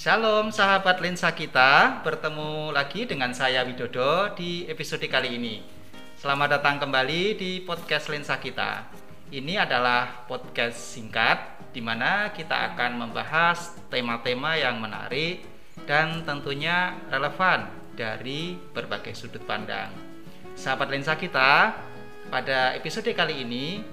Shalom sahabat lensa kita, bertemu lagi dengan saya Widodo di episode kali ini. Selamat datang kembali di podcast lensa kita. Ini adalah podcast singkat di mana kita akan membahas tema-tema yang menarik dan tentunya relevan dari berbagai sudut pandang. Sahabat lensa kita, pada episode kali ini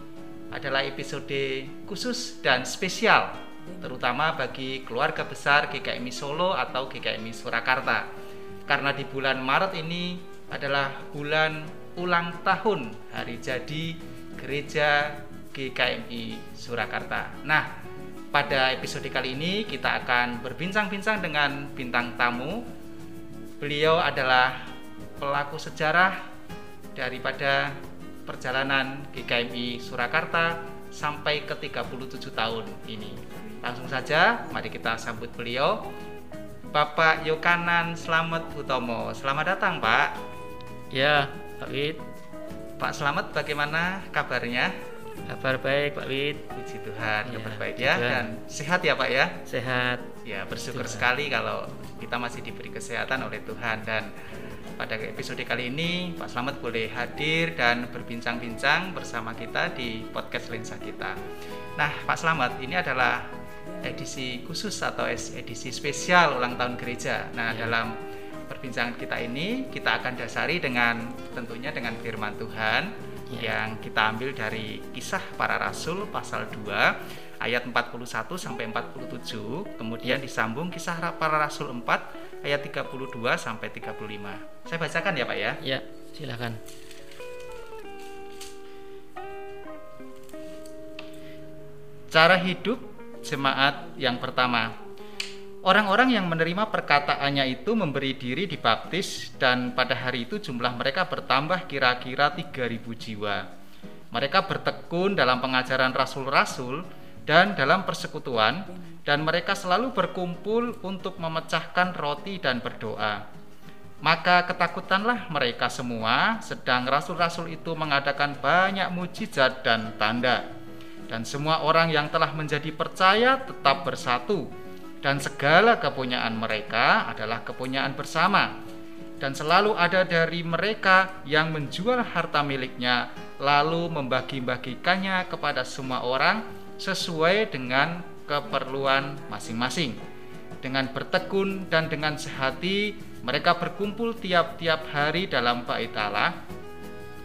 adalah episode khusus dan spesial terutama bagi keluarga besar GKMI Solo atau GKMI Surakarta. Karena di bulan Maret ini adalah bulan ulang tahun hari jadi gereja GKMI Surakarta. Nah, pada episode kali ini kita akan berbincang-bincang dengan bintang tamu. Beliau adalah pelaku sejarah daripada perjalanan GKMI Surakarta sampai ke 37 tahun ini. Langsung saja, mari kita sambut beliau. Bapak Yokanan Slamet Utomo. Selamat datang, Pak. Ya, Pak Wid. Pak Slamet, bagaimana kabarnya? Kabar baik, Pak Wid. Puji Tuhan, ya, kabar baik ya. Tuhan. Dan sehat ya, Pak ya? Sehat. Ya, bersyukur Tuhan. sekali kalau kita masih diberi kesehatan oleh Tuhan dan pada episode kali ini Pak Slamet boleh hadir dan berbincang-bincang bersama kita di podcast Lensa kita. Nah, Pak Slamet, ini adalah edisi khusus atau edisi spesial ulang tahun gereja. Nah, ya. dalam perbincangan kita ini kita akan dasari dengan tentunya dengan firman Tuhan ya. yang kita ambil dari kisah para rasul pasal 2 ayat 41 sampai 47, kemudian ya. disambung kisah para rasul 4 ayat 32 sampai 35. Saya bacakan ya, Pak ya. Ya, silakan. Cara hidup jemaat yang pertama. Orang-orang yang menerima perkataannya itu memberi diri dibaptis dan pada hari itu jumlah mereka bertambah kira-kira 3000 jiwa. Mereka bertekun dalam pengajaran rasul-rasul dan dalam persekutuan dan mereka selalu berkumpul untuk memecahkan roti dan berdoa. Maka ketakutanlah mereka semua sedang rasul-rasul itu mengadakan banyak mujizat dan tanda dan semua orang yang telah menjadi percaya tetap bersatu. Dan segala kepunyaan mereka adalah kepunyaan bersama. Dan selalu ada dari mereka yang menjual harta miliknya lalu membagi-bagikannya kepada semua orang sesuai dengan keperluan masing-masing. Dengan bertekun dan dengan sehati mereka berkumpul tiap-tiap hari dalam bait Allah.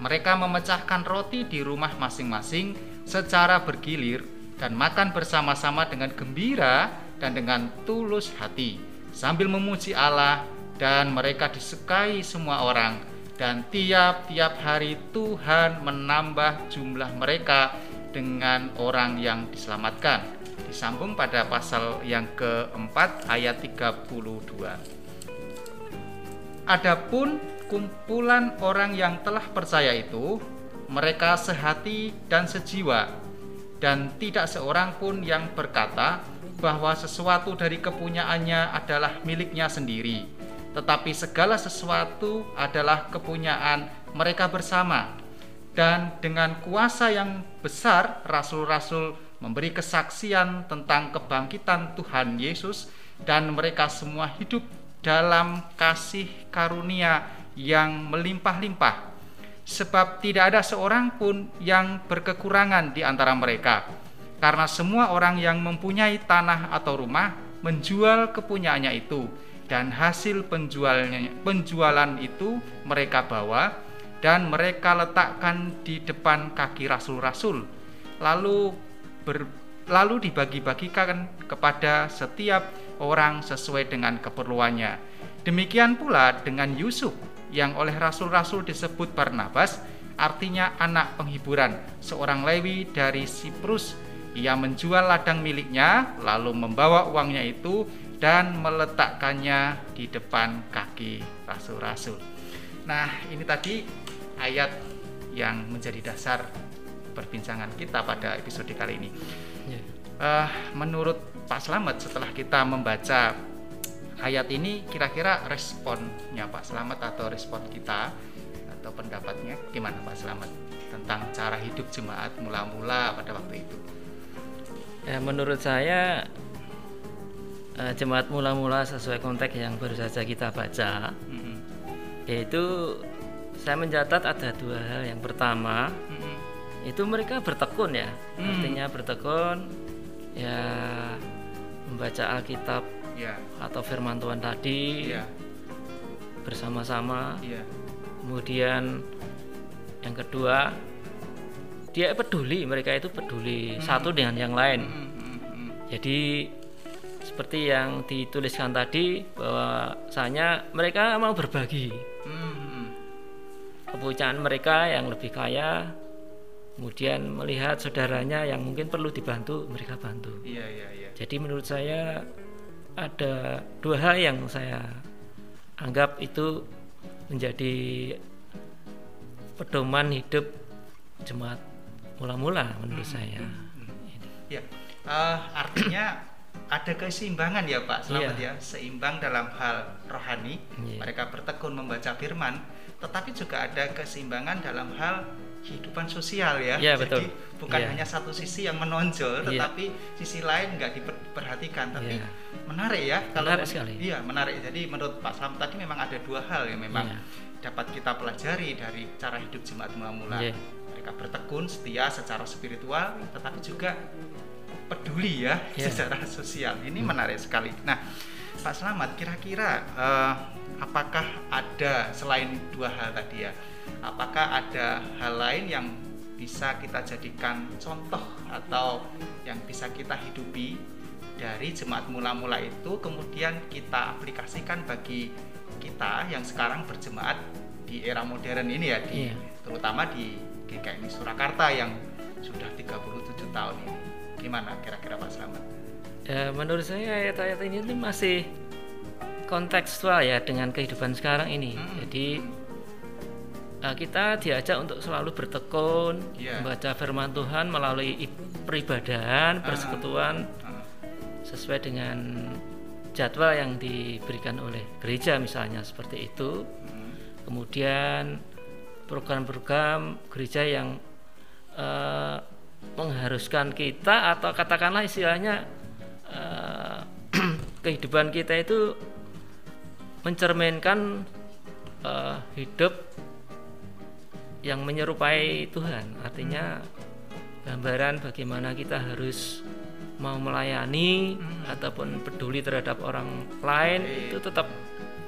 Mereka memecahkan roti di rumah masing-masing secara bergilir dan makan bersama-sama dengan gembira dan dengan tulus hati sambil memuji Allah dan mereka disukai semua orang. Dan tiap-tiap hari Tuhan menambah jumlah mereka dengan orang yang diselamatkan. Disambung pada pasal yang keempat ayat 32 Adapun kumpulan orang yang telah percaya itu mereka sehati dan sejiwa, dan tidak seorang pun yang berkata bahwa sesuatu dari kepunyaannya adalah miliknya sendiri, tetapi segala sesuatu adalah kepunyaan mereka bersama. Dan dengan kuasa yang besar, rasul-rasul memberi kesaksian tentang kebangkitan Tuhan Yesus, dan mereka semua hidup dalam kasih karunia yang melimpah-limpah sebab tidak ada seorang pun yang berkekurangan di antara mereka. Karena semua orang yang mempunyai tanah atau rumah menjual kepunyaannya itu dan hasil penjualnya penjualan itu mereka bawa dan mereka letakkan di depan kaki rasul-rasul. Lalu ber, lalu dibagi-bagikan kepada setiap orang sesuai dengan keperluannya. Demikian pula dengan Yusuf yang oleh rasul-rasul disebut Barnabas artinya anak penghiburan seorang Lewi dari Siprus. Ia menjual ladang miliknya lalu membawa uangnya itu dan meletakkannya di depan kaki rasul-rasul. Nah ini tadi ayat yang menjadi dasar perbincangan kita pada episode kali ini. Uh, menurut Pak Slamet setelah kita membaca ayat ini kira-kira responnya Pak Selamat atau respon kita atau pendapatnya gimana Pak Selamat tentang cara hidup jemaat mula-mula pada waktu itu? Ya, menurut saya eh, jemaat mula-mula sesuai konteks yang baru saja kita baca, Mm-mm. yaitu saya mencatat ada dua hal. Yang pertama Mm-mm. itu mereka bertekun ya, Hmm. artinya bertekun ya membaca Alkitab Ya, atau Firman Tuhan tadi iya, bersama-sama. iya. Kemudian yang kedua dia peduli, mereka itu peduli satu dengan yang lain. Mm, mm, mm. Jadi seperti yang dituliskan tadi bahwasanya mereka mau berbagi Mm, mm. kepunyaan mereka yang lebih kaya, kemudian melihat saudaranya yang mungkin perlu dibantu, mereka bantu. Iya, iya, iya. Jadi menurut saya ada dua hal yang saya anggap itu menjadi pedoman hidup jemaat mula-mula menurut saya. Ya, eh, artinya ada keseimbangan ya Pak Selamat Iya. ya, seimbang dalam hal rohani. Iya. Mereka bertekun membaca firman, tetapi juga ada keseimbangan dalam hal kehidupan sosial ya. Iya, Jadi betul. bukan Iya. hanya satu sisi yang menonjol, Iya. tetapi sisi lain nggak diperhatikan. Tapi Iya. menarik ya Menarik sekali. Iya, menarik. Jadi menurut Pak Selamat tadi memang ada dua hal yang memang Iya. dapat kita pelajari dari cara hidup jemaat mula-mula. Iya. Mereka bertekun setia secara spiritual, tetapi juga peduli ya Iya. secara sosial. Ini menarik sekali. Nah, Pak Selamat, kira-kira eh, apakah ada selain dua hal tadi ya? Apakah ada hal lain yang bisa kita jadikan contoh atau yang bisa kita hidupi dari jemaat mula-mula itu kemudian kita aplikasikan bagi kita yang sekarang berjemaat di era modern ini ya di Iya. terutama di GKMI Surakarta yang sudah 37 tahun ini. Gimana kira-kira Pak Slamet? Ya, menurut saya ayat-ayat ini masih kontekstual ya dengan kehidupan sekarang ini. Hmm. Jadi eh, kita diajak untuk selalu bertekun, Iya. membaca firman Tuhan melalui peribadahan, Ah. persekutuan Ah, sesuai dengan jadwal yang diberikan oleh gereja misalnya seperti itu. hmm, Kemudian program-program gereja yang eh, mengharuskan kita atau katakanlah istilahnya eh, kehidupan kita itu mencerminkan eh, hidup yang menyerupai Tuhan. Artinya gambaran bagaimana kita harus mau melayani Hmm. ataupun peduli terhadap orang lain Baik. itu tetap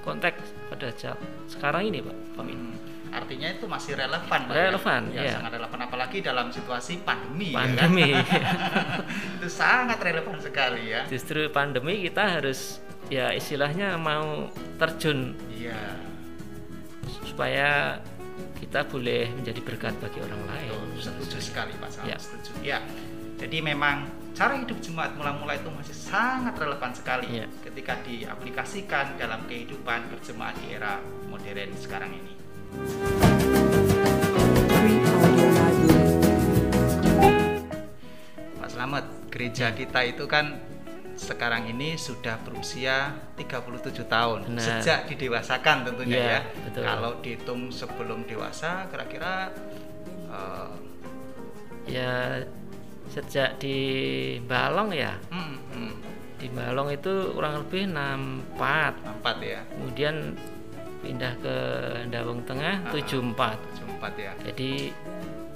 konteks pada saat sekarang ini, Pak. Pak Min. hmm. Artinya itu masih relevan, Pak, Relevan, ya? iya. sangat relevan apalagi dalam situasi pandemi. ya kan? Pandemi. itu sangat relevan sekali ya. Justru pandemi kita harus ya istilahnya mau terjun Iya. supaya kita boleh menjadi berkat bagi orang lain. Betul, setuju sekali Pak Sam, Ya. setuju. Ya. Jadi memang cara hidup jemaat mula-mula itu masih sangat relevan sekali Ya. ketika diaplikasikan dalam kehidupan berjemaat di era modern sekarang ini. Pak Selamat, gereja kita itu kan sekarang ini sudah berusia 37 tahun Benar. sejak didewasakan tentunya Iya, ya. betul. Kalau dihitung sebelum dewasa kira-kira eh, Ya sejak di Balong ya, hmm, hmm, di Balong itu kurang lebih 64. empat ya, Kemudian pindah ke Dawung Tengah Ah. 74. empat ya. Jadi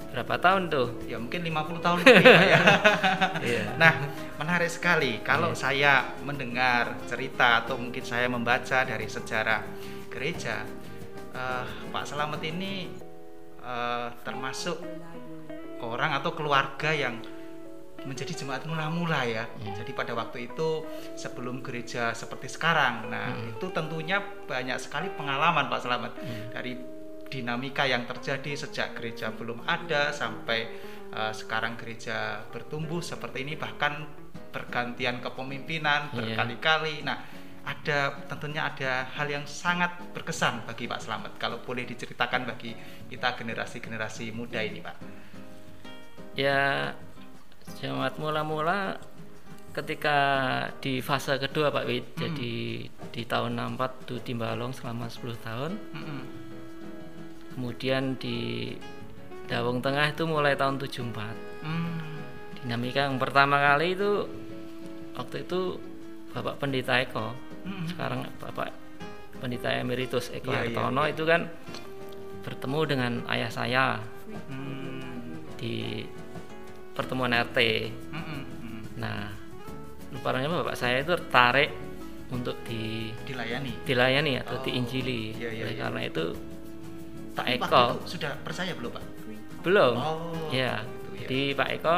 berapa tahun tuh? Ya mungkin 50 tahun lebih ya. Iya. Nah, menarik sekali kalau Iya. saya mendengar cerita atau mungkin saya membaca dari sejarah gereja, eh, Pak Selamet ini eh, termasuk orang atau keluarga yang menjadi jemaat mula-mula ya. Iya. Jadi pada waktu itu sebelum gereja seperti sekarang, nah Hmm. itu tentunya banyak sekali pengalaman Pak Selamet Hmm. dari dinamika yang terjadi sejak gereja belum ada sampai uh, sekarang gereja bertumbuh seperti ini bahkan pergantian kepemimpinan Iya. berkali-kali. Nah, ada tentunya ada hal yang sangat berkesan bagi Pak Slamet kalau boleh diceritakan bagi kita generasi-generasi muda ini, Pak. Ya jemaat mula-mula ketika di fase kedua Pak Wid, Hmm. jadi di tahun 64 tuh di Balong selama 10 tahun. Mm-mm. Kemudian di Dawung Tengah itu mulai tahun 74. Hmm. Dinamika yang pertama kali itu waktu itu Bapak Pendeta Eko Mm-mm. sekarang Bapak Pendeta Emeritus Eko Iya, iya, Hartono iya. itu kan bertemu dengan ayah saya Hmm. di pertemuan RT. Mm-mm. Mm. Nah, rupanya bapak saya itu tertarik untuk di Dilayani. dilayani atau Oh, diinjili. iya, Oleh iya. karena itu Pak Eko itu sudah percaya belum pak? belum. Oh, ya. gitu ya. Jadi Pak Eko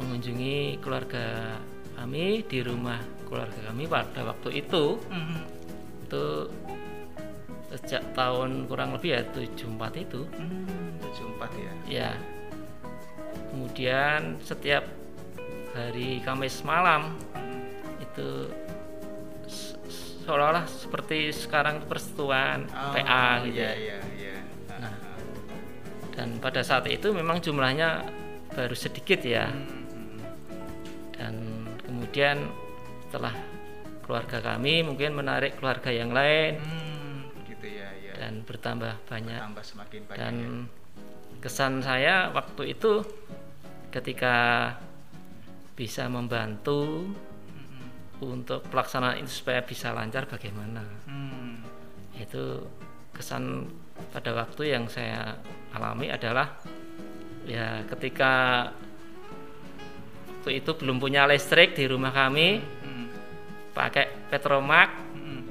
mengunjungi keluarga kami di rumah keluarga kami pada waktu itu Mm-mm. itu sejak tahun kurang lebih ya 74 itu Hmm, tujuh empat ya. ya kemudian setiap hari Kamis malam Mm. itu se- seolah-olah seperti sekarang persekutuan Oh, PA gitu Iya ya. iya iya. Nah. dan pada saat itu memang jumlahnya baru sedikit ya Hmm, kemudian setelah keluarga kami mungkin menarik keluarga yang lain Hmm, gitu ya ya. dan bertambah banyak Tambah semakin banyak. dan ya. kesan saya waktu itu ketika bisa membantu Mm-mm. untuk pelaksanaan itu supaya bisa lancar bagaimana Hmm. itu kesan pada waktu yang saya alami adalah ya ketika waktu itu belum punya listrik di rumah kami Hmm. pakai petromak Hmm.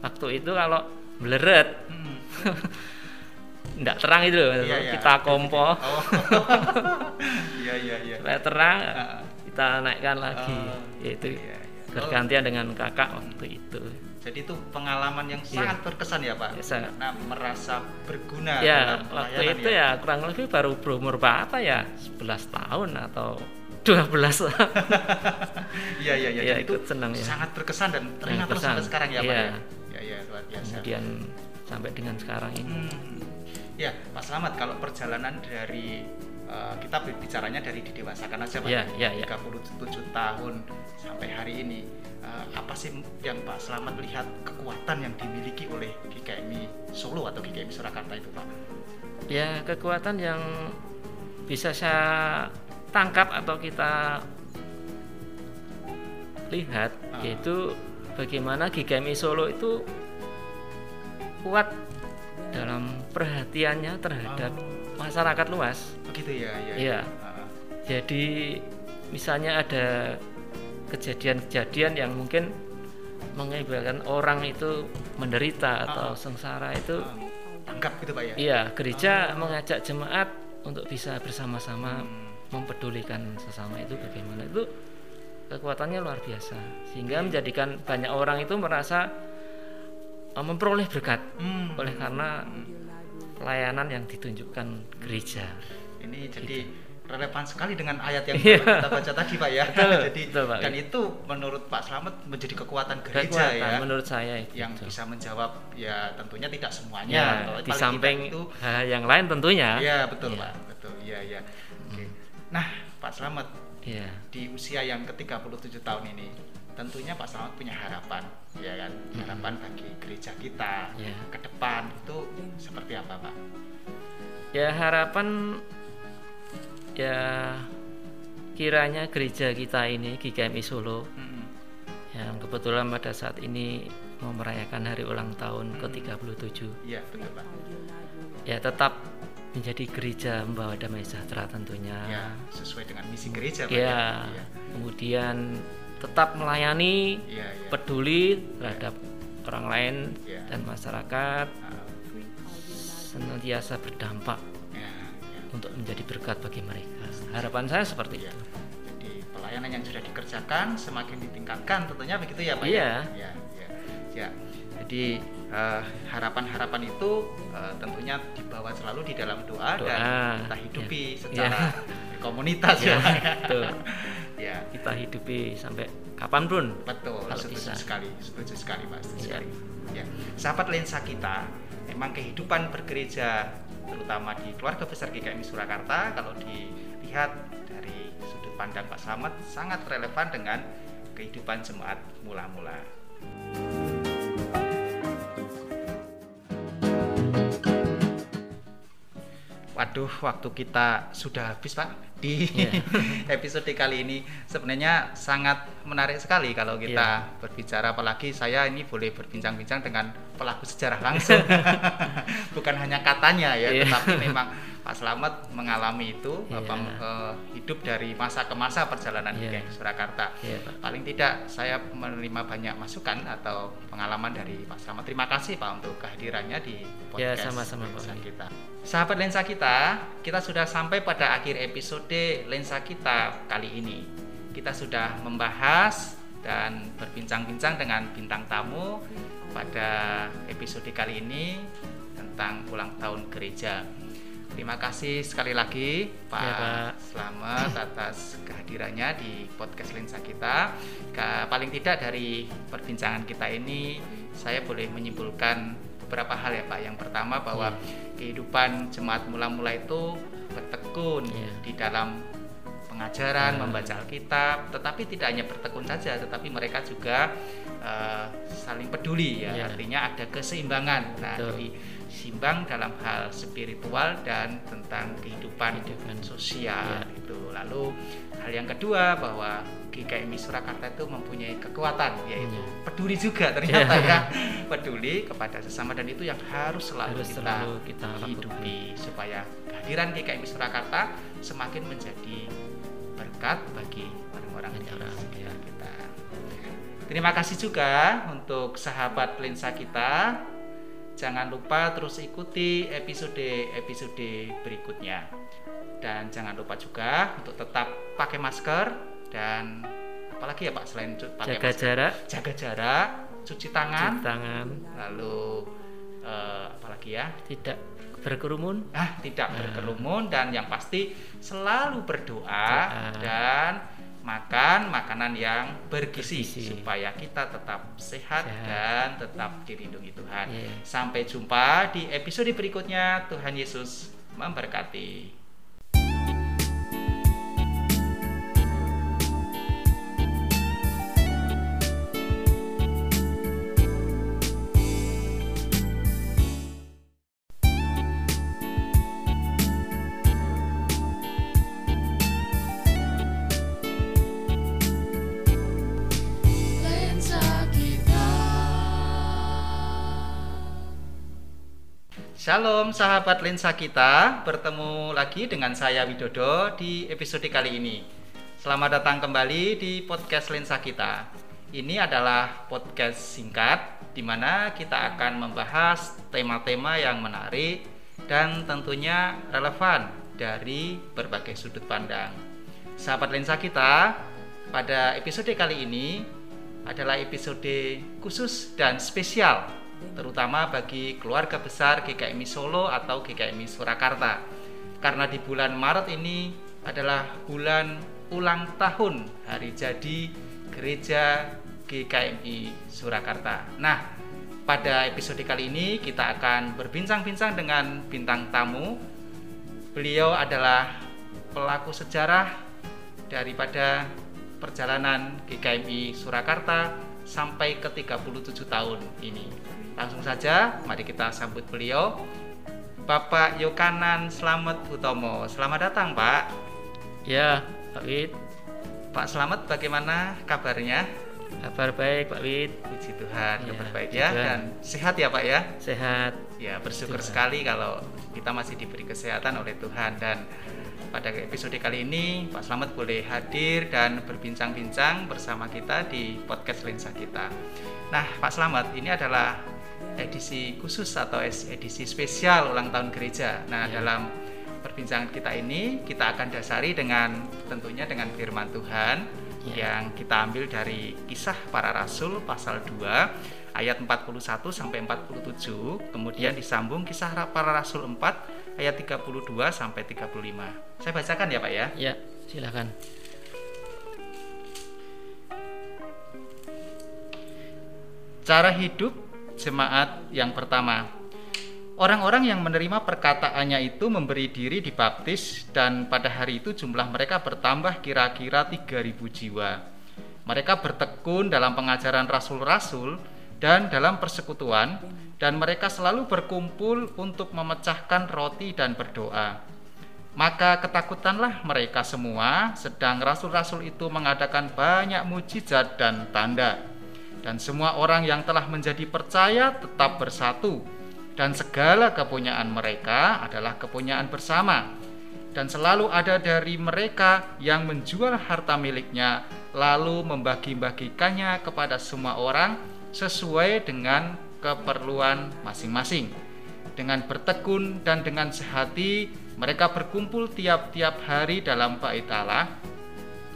waktu itu kalau meleret Hmm. terang itu loh Iya, iya. kita kompor Oh. Iya iya iya. supaya terang Ah. kita naikkan lagi Oh, yaitu iya, iya. bergantian dengan kakak waktu itu Jadi itu pengalaman yang Iya. sangat berkesan ya Pak. Ya, sangat. Karena merasa berguna ya dalam waktu itu ya kurang lebih baru berumur berapa ya 11 tahun atau 12 Iya iya iya. Ya, Dan itu senang ya. sangat berkesan dan teringat terus sampai sekarang ya Pak. Iya. ya? Iya iya luar biasa. kemudian sampai dengan sekarang ini Hmm. Ya, Pak Selamat kalau perjalanan dari eh, kita bicaranya dari didewasakan aja Pak. Iya, iya, iya. 37 tahun sampai hari ini eh, apa sih yang Pak Selamat lihat kekuatan yang dimiliki oleh GKMI Solo atau GKMI Surakarta itu Pak? ya kekuatan yang bisa saya tangkap atau kita lihat Ah. yaitu bagaimana GKMI Solo itu kuat dalam perhatiannya terhadap masyarakat luas. Begitu ya, ya. Iya. Ah, Jadi misalnya ada kejadian-kejadian yang mungkin mengakibatkan orang itu menderita atau Ah. sengsara itu ah. tanggap gitu Pak ya? Iya, gereja mengajak jemaat untuk bisa bersama-sama Hmm. Mempedulikan sesama itu bagaimana itu kekuatannya luar biasa sehingga menjadikan banyak orang itu merasa uh, memperoleh berkat Hmm. oleh karena pelayanan yang ditunjukkan gereja. Ini jadi relevan sekali dengan ayat yang Iya. kita baca tadi Pak ya. Betul, jadi betul, Pak. dan itu menurut Pak Slamet menjadi kekuatan gereja Kekuatan ya. menurut saya itu. yang bisa menjawab ya tentunya tidak semuanya ya, atau di samping itu yang lain tentunya. Iya betul Iya. Pak, betul. Iya iya. Nah, Pak Slamet Iya. di usia yang ke-37 tahun ini tentunya Pak Slamet punya harapan ya kan harapan bagi gereja kita Iya. ke depan itu seperti apa Pak? Ya harapan ya kiranya gereja kita ini GKMI Solo Mm-mm. yang kebetulan pada saat ini mau merayakan hari ulang tahun ke-37 Iya betul Pak. ya tetap menjadi gereja membawa damai sejahtera tentunya Ya sesuai dengan misi gereja Pak. ya Iya kemudian tetap melayani iya. iya. peduli terhadap orang lain Iya. dan masyarakat Ah, senantiasa berdampak ya, ya. untuk menjadi berkat bagi mereka harapan saya seperti Iya. itu Jadi pelayanan yang sudah dikerjakan semakin ditingkatkan tentunya begitu ya Pak Iya. ya. Ya, ya. Ya. Eh, harapan-harapan itu eh, tentunya dibawa selalu di dalam doa, dan Doa, kita hidupi iya. secara Iya. komunitas Ya, ya. Pak, ya. betul. Ya, kita hidupi sampai kapan pun betul. Kalau setuju bisa. sekali, setuju sekali Pak, setuju Iya. sekali. Ya. Sahabat lensa kita, memang kehidupan bergereja terutama di keluarga besar GKMI Surakarta kalau dilihat dari sudut pandang Pak Slamet sangat relevan dengan kehidupan jemaat mula-mula. Waduh, waktu kita sudah habis Pak. di Iya. episode kali ini sebenarnya sangat menarik sekali kalau kita Iya. berbicara apalagi saya ini boleh berbincang-bincang dengan pelaku sejarah langsung bukan hanya katanya ya Iya. tetapi memang Pak Slamet mengalami itu Iya. apa, eh, hidup dari masa ke masa perjalanan di Iya. GKI Surakarta Iya, Pak. paling tidak saya menerima banyak masukan atau pengalaman dari Pak Slamet terima kasih Pak untuk kehadirannya di Ya, podcast sama-sama, Pak. Lensa kita sahabat lensa kita kita sudah sampai pada akhir episode lensa kita kali ini kita sudah membahas dan berbincang-bincang dengan bintang tamu pada episode kali ini tentang ulang tahun gereja terima kasih sekali lagi Pak, Ya, Pak. Slamet atas kehadirannya di podcast lensa kita paling tidak dari perbincangan kita ini saya boleh menyimpulkan beberapa hal ya Pak yang pertama bahwa kehidupan jemaat mula-mula itu bertekun Iya. di dalam pengajaran, Ya. membaca Alkitab, tetapi tidak hanya bertekun saja, tetapi mereka juga eh, saling peduli ya, Ya. artinya ada keseimbangan. Nah, Betul. jadi simbang dalam hal spiritual dan tentang kehidupan, Kehidupan. sosial Ya. itu. Lalu hal yang kedua bahwa GKMI Surakarta itu mempunyai kekuatan yaitu Ya. peduli juga ternyata Ya. ya, peduli kepada sesama dan itu yang harus selalu Harus kita selalu kita lakukan. hidupi supaya kehadiran GKMI Surakarta semakin menjadi berkat bagi orang-orang di sekitar ya. kita. Terima kasih juga untuk sahabat lensa kita. Jangan lupa terus ikuti episode-episode berikutnya. Dan jangan lupa juga untuk tetap pakai masker dan apalagi ya Pak selain pakai Jaga masker, jarak, jaga jarak, cuci tangan, cuci tangan, lalu eh, apalagi ya? tidak berkerumun. ah tidak Nah. berkerumun dan yang pasti selalu berdoa Doa. dan makan makanan yang bergizi, Bergizi. supaya kita tetap sehat, Sehat. dan tetap dilindungi Tuhan. Iya. Sampai jumpa di episode berikutnya. Tuhan Yesus memberkati. Shalom sahabat lensa kita, bertemu lagi dengan saya Widodo di episode kali ini. Selamat datang kembali di podcast lensa kita. Ini adalah podcast singkat di mana kita akan membahas tema-tema yang menarik dan tentunya relevan dari berbagai sudut pandang. Sahabat lensa kita, pada episode kali ini adalah episode khusus dan spesial terutama bagi keluarga besar GKMI Solo atau GKMI Surakarta. Karena di bulan Maret ini adalah bulan ulang tahun hari jadi gereja GKMI Surakarta. Nah, pada episode kali ini kita akan berbincang-bincang dengan bintang tamu. Beliau adalah pelaku sejarah daripada perjalanan GKMI Surakarta sampai ke 37 tahun ini. Langsung saja, mari kita sambut beliau. Bapak Yokanan Slamet Hutomo. Selamat datang, Pak. Ya, Pak Wid, Pak Slamet bagaimana kabarnya? kabar baik Pak Wid, Puji Tuhan, Iya, kabar baik ya Tuhan. dan sehat ya, Pak ya. sehat. Ya, bersyukur Tuhan. sekali kalau kita masih diberi kesehatan oleh Tuhan dan pada episode kali ini Pak Slamet boleh hadir dan berbincang-bincang bersama kita di podcast Lensa kita. Nah, Pak Slamet, ini adalah edisi khusus atau edisi spesial ulang tahun gereja. Nah, Ya. dalam perbincangan kita ini kita akan dasari dengan tentunya dengan firman Tuhan Ya. yang kita ambil dari kisah para rasul pasal 2 ayat 41 sampai 47 kemudian disambung kisah ra- para rasul 4 ayat 32 sampai 35 saya bacakan ya Pak ya Ya, silakan. cara hidup jemaat yang pertama Orang-orang yang menerima perkataannya itu memberi diri dibaptis dan pada hari itu jumlah mereka bertambah kira-kira 3000 jiwa. Mereka bertekun dalam pengajaran rasul-rasul dan dalam persekutuan dan mereka selalu berkumpul untuk memecahkan roti dan berdoa. Maka ketakutanlah mereka semua, sedang rasul-rasul itu mengadakan banyak mujizat dan tanda. Dan semua orang yang telah menjadi percaya tetap bersatu, dan segala kepunyaan mereka adalah kepunyaan bersama. Dan selalu ada dari mereka yang menjual harta miliknya, lalu membagi-bagikannya kepada semua orang sesuai dengan keperluan masing-masing. Dengan bertekun dan dengan sehati, mereka berkumpul tiap-tiap hari dalam bait Allah.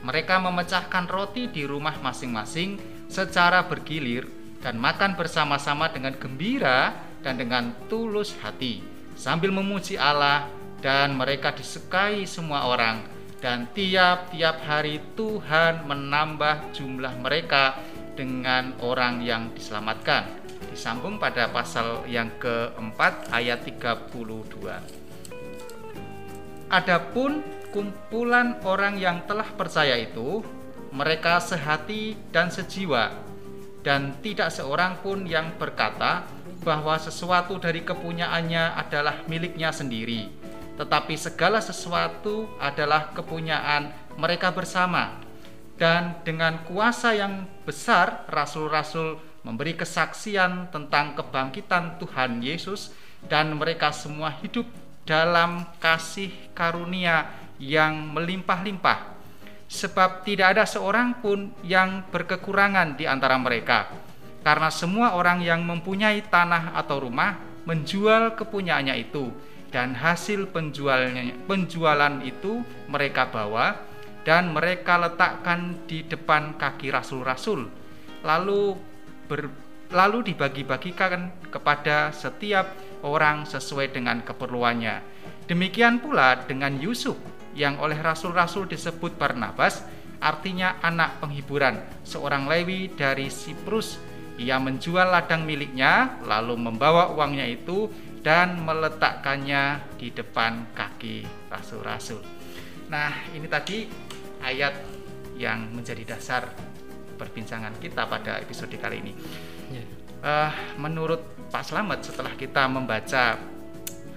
Mereka memecahkan roti di rumah masing-masing secara bergilir dan makan bersama-sama dengan gembira dan dengan tulus hati, sambil memuji Allah dan mereka disukai semua orang. Dan tiap-tiap hari Tuhan menambah jumlah mereka dengan orang yang diselamatkan. Disambung pada pasal yang keempat ayat 32. Adapun kumpulan orang yang telah percaya itu, mereka sehati dan sejiwa, dan tidak seorang pun yang berkata bahwa sesuatu dari kepunyaannya adalah miliknya sendiri, tetapi segala sesuatu adalah kepunyaan mereka bersama. Dan dengan kuasa yang besar, rasul-rasul memberi kesaksian tentang kebangkitan Tuhan Yesus, dan mereka semua hidup dalam kasih karunia yang melimpah-limpah, sebab tidak ada seorang pun yang berkekurangan di antara mereka, karena semua orang yang mempunyai tanah atau rumah menjual kepunyaannya itu, dan hasil penjualnya, penjualan itu mereka bawa dan mereka letakkan di depan kaki rasul-rasul, lalu ber, lalu dibagi-bagikan kepada setiap orang sesuai dengan keperluannya. Demikian pula dengan Yusuf yang oleh rasul-rasul disebut Barnabas, artinya anak penghiburan, seorang Lewi dari Siprus. Ia menjual ladang miliknya, lalu membawa uangnya itu dan meletakkannya di depan kaki rasul-rasul. Nah, ini tadi ayat yang menjadi dasar perbincangan kita pada episode kali ini. Eh, menurut Pak Slamet setelah kita membaca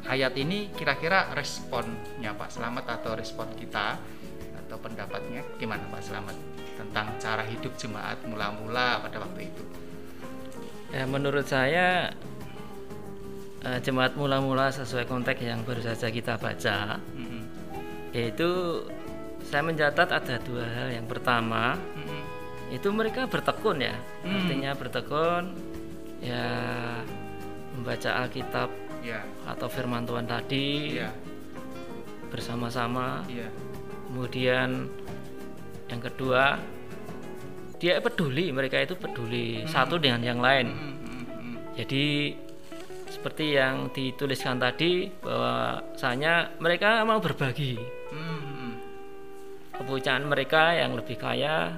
ayat ini kira-kira responnya Pak Slamet atau respon kita atau pendapatnya gimana Pak Slamet tentang cara hidup jemaat mula-mula pada waktu itu? Ya, menurut saya eh, jemaat mula-mula sesuai konteks yang baru saja kita baca, Mm-mm. yaitu saya mencatat ada dua hal. Yang pertama, Mm-mm. itu mereka bertekun ya, Hmm. artinya bertekun, ya membaca Alkitab Ya, atau Firman Tuhan tadi ya, bersama-sama. iya. Kemudian yang kedua, dia peduli, mereka itu peduli satu dengan yang lain. Mm, mm, mm. Jadi seperti yang dituliskan tadi bahwasanya mereka mau berbagi Mm, mm. kepunyaan mereka yang lebih kaya,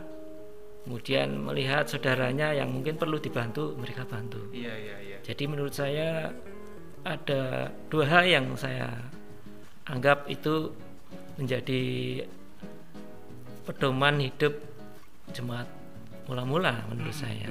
kemudian melihat saudaranya yang mungkin perlu dibantu, mereka bantu. Iya, iya, iya. Jadi menurut saya ada dua hal yang saya anggap itu menjadi pedoman hidup jemaat mula-mula menurut saya.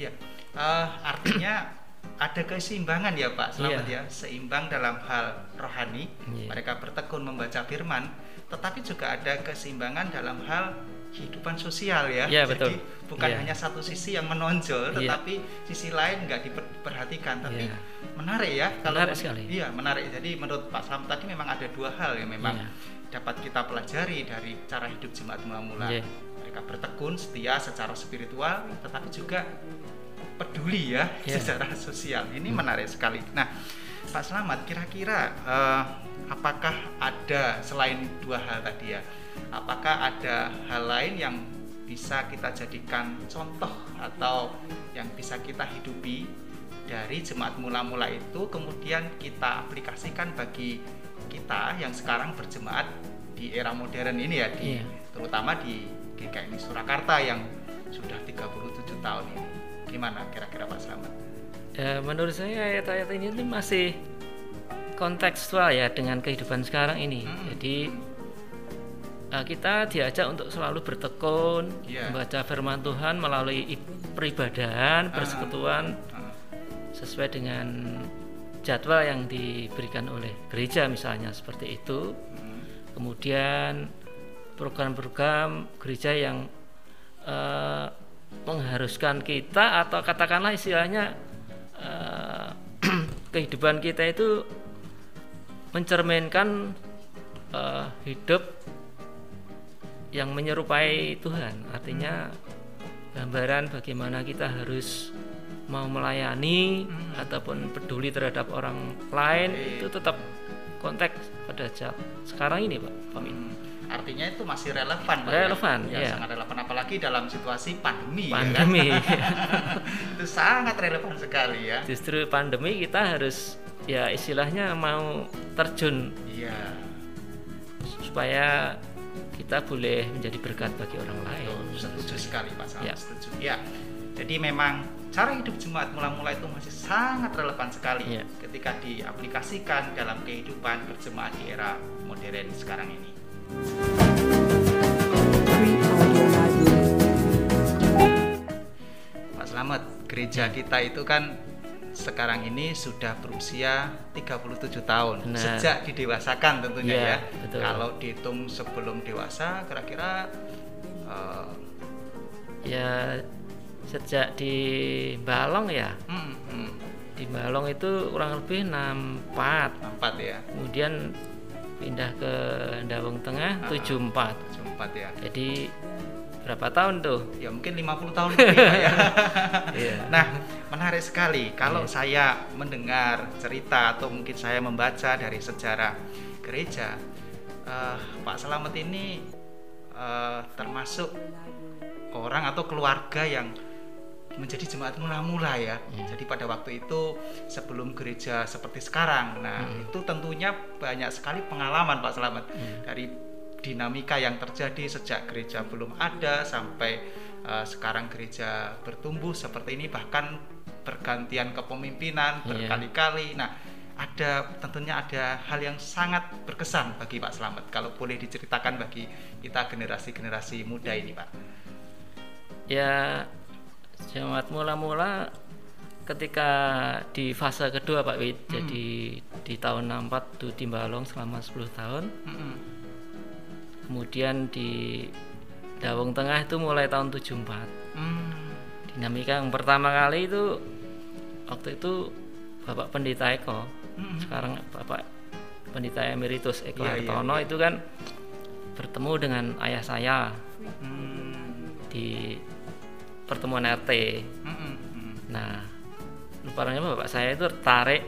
Ya, eh, artinya ada keseimbangan ya Pak Selamat Iya. ya, seimbang dalam hal rohani. Iya. Mereka bertekun membaca firman, tetapi juga ada keseimbangan dalam hal kehidupan sosial ya. Iya, Jadi betul. bukan Iya. hanya satu sisi yang menonjol, Iya. tetapi sisi lain nggak diperhatikan. Tapi Iya. menarik ya. Menarik sekali. Iya, menarik. Jadi menurut Pak Selamat tadi memang ada dua hal yang memang Iya. dapat kita pelajari dari cara hidup jemaat mula-mula. Iya. Mereka bertekun setia secara spiritual, tetapi juga peduli ya Iya. secara sosial. Ini menarik sekali. Nah, Pak Selamat, kira-kira eh, apakah ada selain dua hal tadi ya? Apakah ada hal lain yang bisa kita jadikan contoh atau yang bisa kita hidupi dari jemaat mula-mula itu kemudian kita aplikasikan bagi kita yang sekarang berjemaat di era modern ini ya di Iya. terutama di GKMI Surakarta yang sudah 37 tahun ini. Gimana kira-kira Pak Slamet? Ya, menurut saya ayat-ayat ini masih kontekstual ya dengan kehidupan sekarang ini. Hmm. Jadi eh, kita diajak untuk selalu bertekun, Iya. membaca firman Tuhan melalui peribadahan, Ah. persekutuan Ah, sesuai dengan jadwal yang diberikan oleh gereja misalnya seperti itu kemudian program-program gereja yang eh, mengharuskan kita atau katakanlah istilahnya eh, kehidupan kita itu mencerminkan eh, hidup yang menyerupai Tuhan. Artinya gambaran bagaimana kita harus mau melayani ataupun peduli terhadap orang lain itu tetap konteks pada saat sekarang ini Pak. Pamin. Hmm, artinya itu masih relevan Pak, Relevan, ya, iya. sangat relevan. Apalagi dalam situasi pandemi, ya. Kan? Pandemi. itu sangat relevan sekali ya. Justru pandemi kita harus ya istilahnya mau terjun. Iya. Supaya kita boleh menjadi berkat bagi orang lain. Setuju sekali Pak Selamat Ya. setuju ya jadi memang cara hidup jemaat mula-mula itu masih sangat relevan sekali Ya. ketika diaplikasikan dalam kehidupan berjemaat di era modern sekarang ini. Pak Selamat gereja kita itu kan sekarang ini sudah berusia 37 tahun Benar. sejak didewasakan tentunya Iya, ya. betul. Kalau dihitung sebelum dewasa kira-kira eh, Ya sejak di Balong ya, hmm, hmm, di Balong itu kurang lebih 64. empat ya, Kemudian pindah ke Dawung Tengah Ah. 74. empat ya. Jadi berapa tahun tuh? Ya mungkin 50 tahun lebih ya. Iya. Nah, menarik sekali kalau Iya. saya mendengar cerita atau mungkin saya membaca dari sejarah gereja, eh, Pak Selamet ini eh, termasuk orang atau keluarga yang menjadi jemaat mula-mula ya. Jadi pada waktu itu sebelum gereja seperti sekarang. Nah, itu tentunya banyak sekali pengalaman Pak Selamat dari dinamika yang terjadi sejak gereja belum ada sampai eh, sekarang gereja bertumbuh seperti ini bahkan pergantian kepemimpinan Iya. berkali-kali. Nah, ada tentunya ada hal yang sangat berkesan bagi Pak Selamat kalau boleh diceritakan bagi kita generasi-generasi muda ini, Pak. Ya jemaat mula-mula ketika di fase kedua Pak Wid, jadi di tahun 64 tuh di Balong selama 10 tahun. Mm-mm. Kemudian di Dawung Tengah itu mulai tahun 74. Hmm. Dinamika yang pertama kali itu waktu itu Bapak Pendeta Eko. Mm-mm. Sekarang Bapak Pendeta Emeritus Eko Iya, iya, Hartono iya. itu kan bertemu dengan ayah saya Hmm. di pertemuan RT. Mm-mm. Mm. Nah, rupanya Bapak saya itu tertarik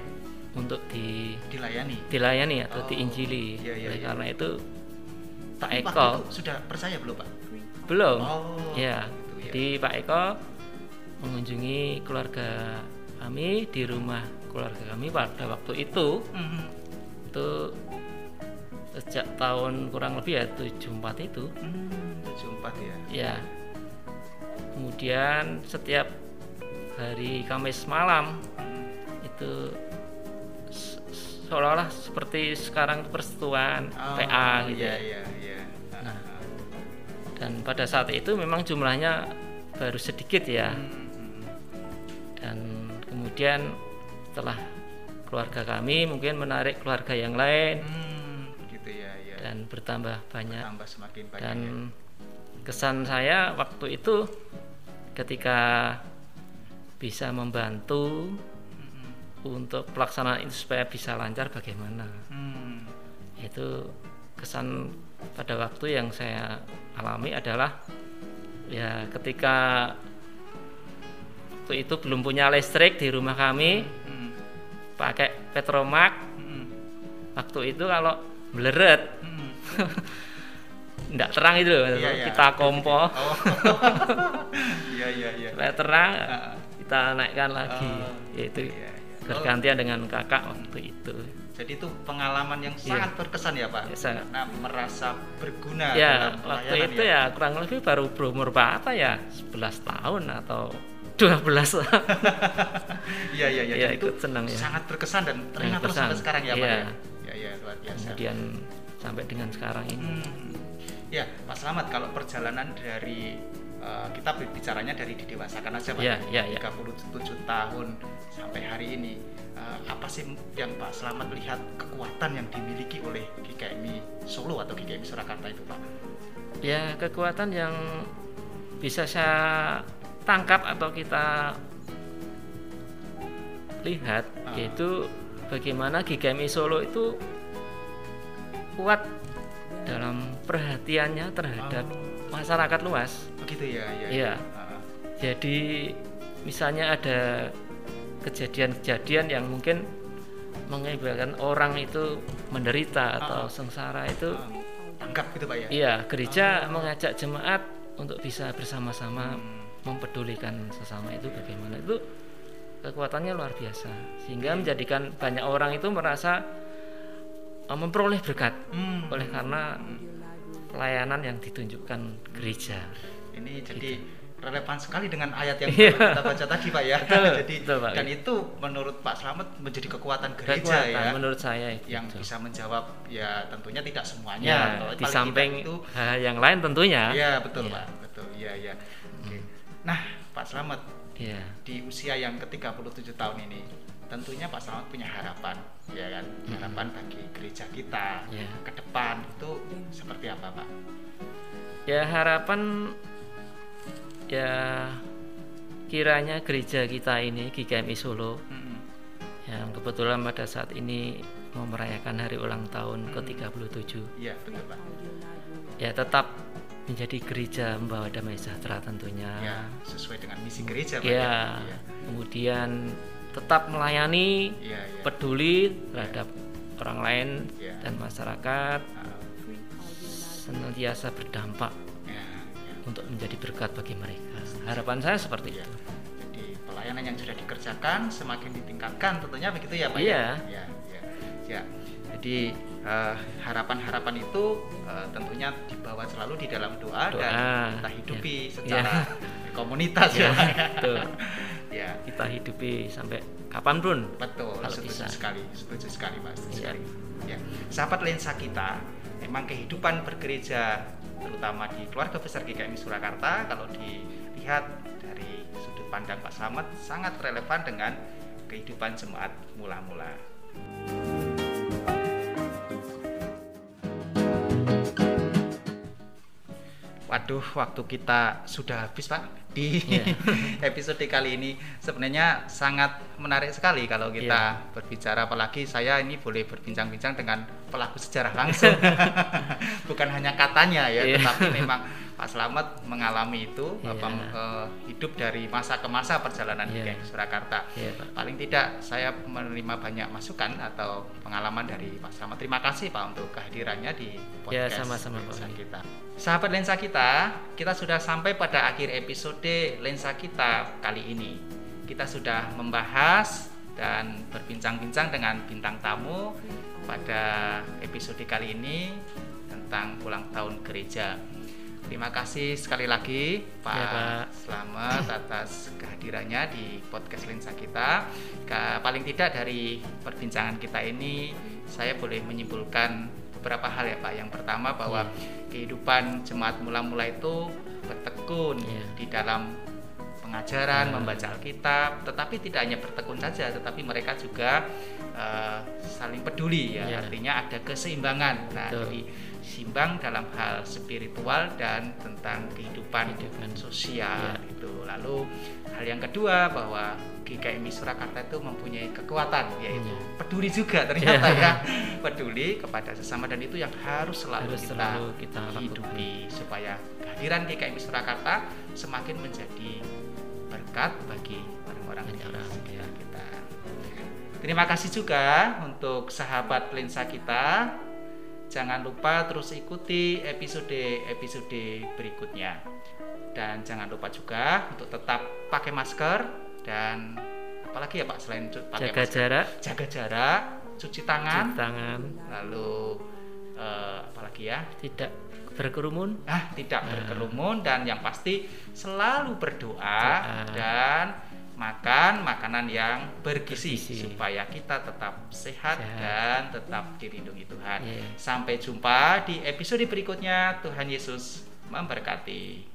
untuk di Dilayani. dilayani atau Oh, diinjili. iya, iya, Oleh iya. karena itu Pak Tapi waktu Eko itu sudah percaya belum, Pak? belum. Oh, ya. gitu ya. Jadi Pak Eko mengunjungi keluarga kami di rumah keluarga kami pada waktu itu Mhm. itu sejak tahun kurang lebih ya 74 itu Hmm, 74 ya. ya kemudian setiap hari Kamis malam itu se- seolah-olah seperti sekarang persekutuan Oh, PA gitu Iya, ya. iya, iya. Dan pada saat itu memang jumlahnya baru sedikit ya Hmm, dan kemudian setelah keluarga kami mungkin menarik keluarga yang lain Hmm, gitu ya, ya. dan bertambah banyak tambah semakin banyak. dan ya. kesan saya waktu itu ketika bisa membantu untuk pelaksanaan itu supaya bisa lancar bagaimana Hmm, itu kesan pada waktu yang saya alami adalah ya ketika waktu itu belum punya listrik di rumah kami hmm, pakai petromak hmm, waktu itu kalau meleret hmm. tidak terang itu loh Iya, iya. kita kompor Oh. Iya, iya, iya. supaya terang kita naikkan lagi Oh, itu iya, iya. bergantian dengan kakak waktu itu Jadi itu pengalaman yang Iya. sangat berkesan ya Pak. Ya, sangat. Karena merasa berguna ya dalam waktu itu ya kurang lebih baru berumur berapa ya 11 tahun atau 12 Iya iya iya. Ya, Dan itu senang ya. sangat berkesan dan teringat terus sampai sekarang ya Pak. Iya. Ya ya, ya luar biasa. kemudian sampai dengan sekarang ini Hmm. Ya, Pak Selamat kalau perjalanan dari eh, kita bicaranya dari didewasakan aja Pak. Iya, iya, iya. 37 tahun sampai hari ini. Eh, apa sih yang Pak Selamat lihat kekuatan yang dimiliki oleh GKMI Solo atau GKMI Surakarta itu Pak? Ya kekuatan yang bisa saya tangkap atau kita lihat Ah. yaitu bagaimana GKMI Solo itu kuat dalam perhatiannya terhadap masyarakat luas. Begitu ya, ya. Iya. Ah, Jadi misalnya ada kejadian-kejadian yang mungkin mengakibatkan orang itu menderita atau Ah. sengsara itu ah. tanggap gitu Pak ya. Iya, gereja mengajak jemaat untuk bisa bersama-sama Hmm. mempedulikan sesama itu bagaimana itu kekuatannya luar biasa sehingga menjadikan banyak orang itu merasa eh, memperoleh berkat Hmm. oleh karena pelayanan yang ditunjukkan gereja. Ini jadi relevan sekali dengan ayat yang Iya. kita baca tadi Pak ya. Betul, jadi betul, Pak. dan itu menurut Pak Slamet menjadi kekuatan gereja Kekuatan ya. menurut saya itu. yang bisa menjawab ya tentunya tidak semuanya ya, di samping itu yang lain tentunya. Iya betul Iya. Pak, betul. Iya iya. Oke. Nah, Pak Slamet Iya. di usia yang ke-37 tahun ini tentunya Pak Slamet punya harapan ya kan harapan bagi gereja kita Iya. ke depan itu seperti apa Pak? Ya harapan ya kiranya gereja kita ini GKMI Solo Mm-mm. yang kebetulan pada saat ini mau merayakan hari ulang tahun ke-37 Iya betul Pak. ya tetap menjadi gereja membawa damai sejahtera tentunya Ya sesuai dengan misi gereja Pak. ya Iya kemudian tetap melayani iya. iya. peduli terhadap orang lain Ya. dan masyarakat Ah, senantiasa berdampak ya, ya. Untuk menjadi berkat bagi mereka harapan saya seperti Iya. itu Jadi pelayanan yang sudah dikerjakan semakin ditingkatkan tentunya begitu ya Pak Iya. ya. Ya, ya. Ya. Jadi eh, harapan-harapan itu eh, tentunya dibawa selalu di dalam doa, dan Doa, kita hidupi ya. secara Ya. komunitas ya. Ya, ya. betul. ya. kita hidupi sampai kapan pun Betul, Kalau setuju bisa. sekali, setuju sekali Pak, setuju Iya. sekali. Ya. Sahabat lensa kita, memang kehidupan bergereja terutama di keluarga besar GKMI Surakarta kalau dilihat dari sudut pandang Pak Slamet sangat relevan dengan kehidupan jemaat mula-mula. Waduh, waktu kita sudah habis Pak di Iya. episode kali ini. Sebenarnya sangat menarik sekali kalau kita Iya. berbicara, apalagi saya ini boleh berbincang-bincang dengan pelaku sejarah langsung. Bukan hanya katanya ya, Iya. tetapi memang Pak Slamet mengalami itu, Iya. apa, eh, hidup dari masa ke masa perjalanan di Iya. Surakarta. Iya, Pak. Paling tidak saya menerima banyak masukan atau pengalaman dari Pak Slamet. Terima kasih Pak untuk kehadirannya di Ya, podcast sama-sama, Lensa Pak. kita. Sahabat lensa kita, kita sudah sampai pada akhir episode lensa kita kali ini. Kita sudah membahas dan berbincang-bincang dengan bintang tamu pada episode kali ini tentang ulang tahun gereja. Terima kasih sekali lagi Pak, Ya, Pak. Selamat atas kehadirannya di podcast lensa kita. Ka- Paling tidak dari perbincangan kita ini saya boleh menyimpulkan beberapa hal ya Pak. Yang pertama bahwa kehidupan jemaat mula-mula itu bertekun Iya. di dalam pengajaran, Ya. membaca Alkitab, tetapi tidak hanya bertekun saja, tetapi mereka juga eh, saling peduli ya. Iya. Artinya ada keseimbangan. Nah, Betul. jadi simbang dalam hal spiritual dan tentang kehidupan, Kehidupan. sosial Iya. itu. Lalu hal yang kedua bahwa GKMI Surakarta itu mempunyai kekuatan yaitu Iya. peduli juga ternyata Iya. ya peduli kepada sesama dan itu yang harus selalu Harus kita, selalu kita lakukan. hidupi supaya kehadiran GKMI Surakarta semakin menjadi berkat bagi orang-orang di sekitar ya. kita. Terima kasih juga untuk sahabat lensa kita. Jangan lupa terus ikuti episode-episode berikutnya. Dan jangan lupa juga untuk tetap pakai masker dan apalagi ya Pak selain pakai jaga masker, jarak jaga jarak, cuci tangan, cuci tangan lalu eh, apalagi ya? tidak berkerumun Ah, tidak berkerumun dan yang pasti selalu berdoa Doa. dan makan makanan yang bergizi, Bergizi. supaya kita tetap sehat, Sehat. dan tetap dilindungi Tuhan. Iya. Sampai jumpa di episode berikutnya. Tuhan Yesus memberkati.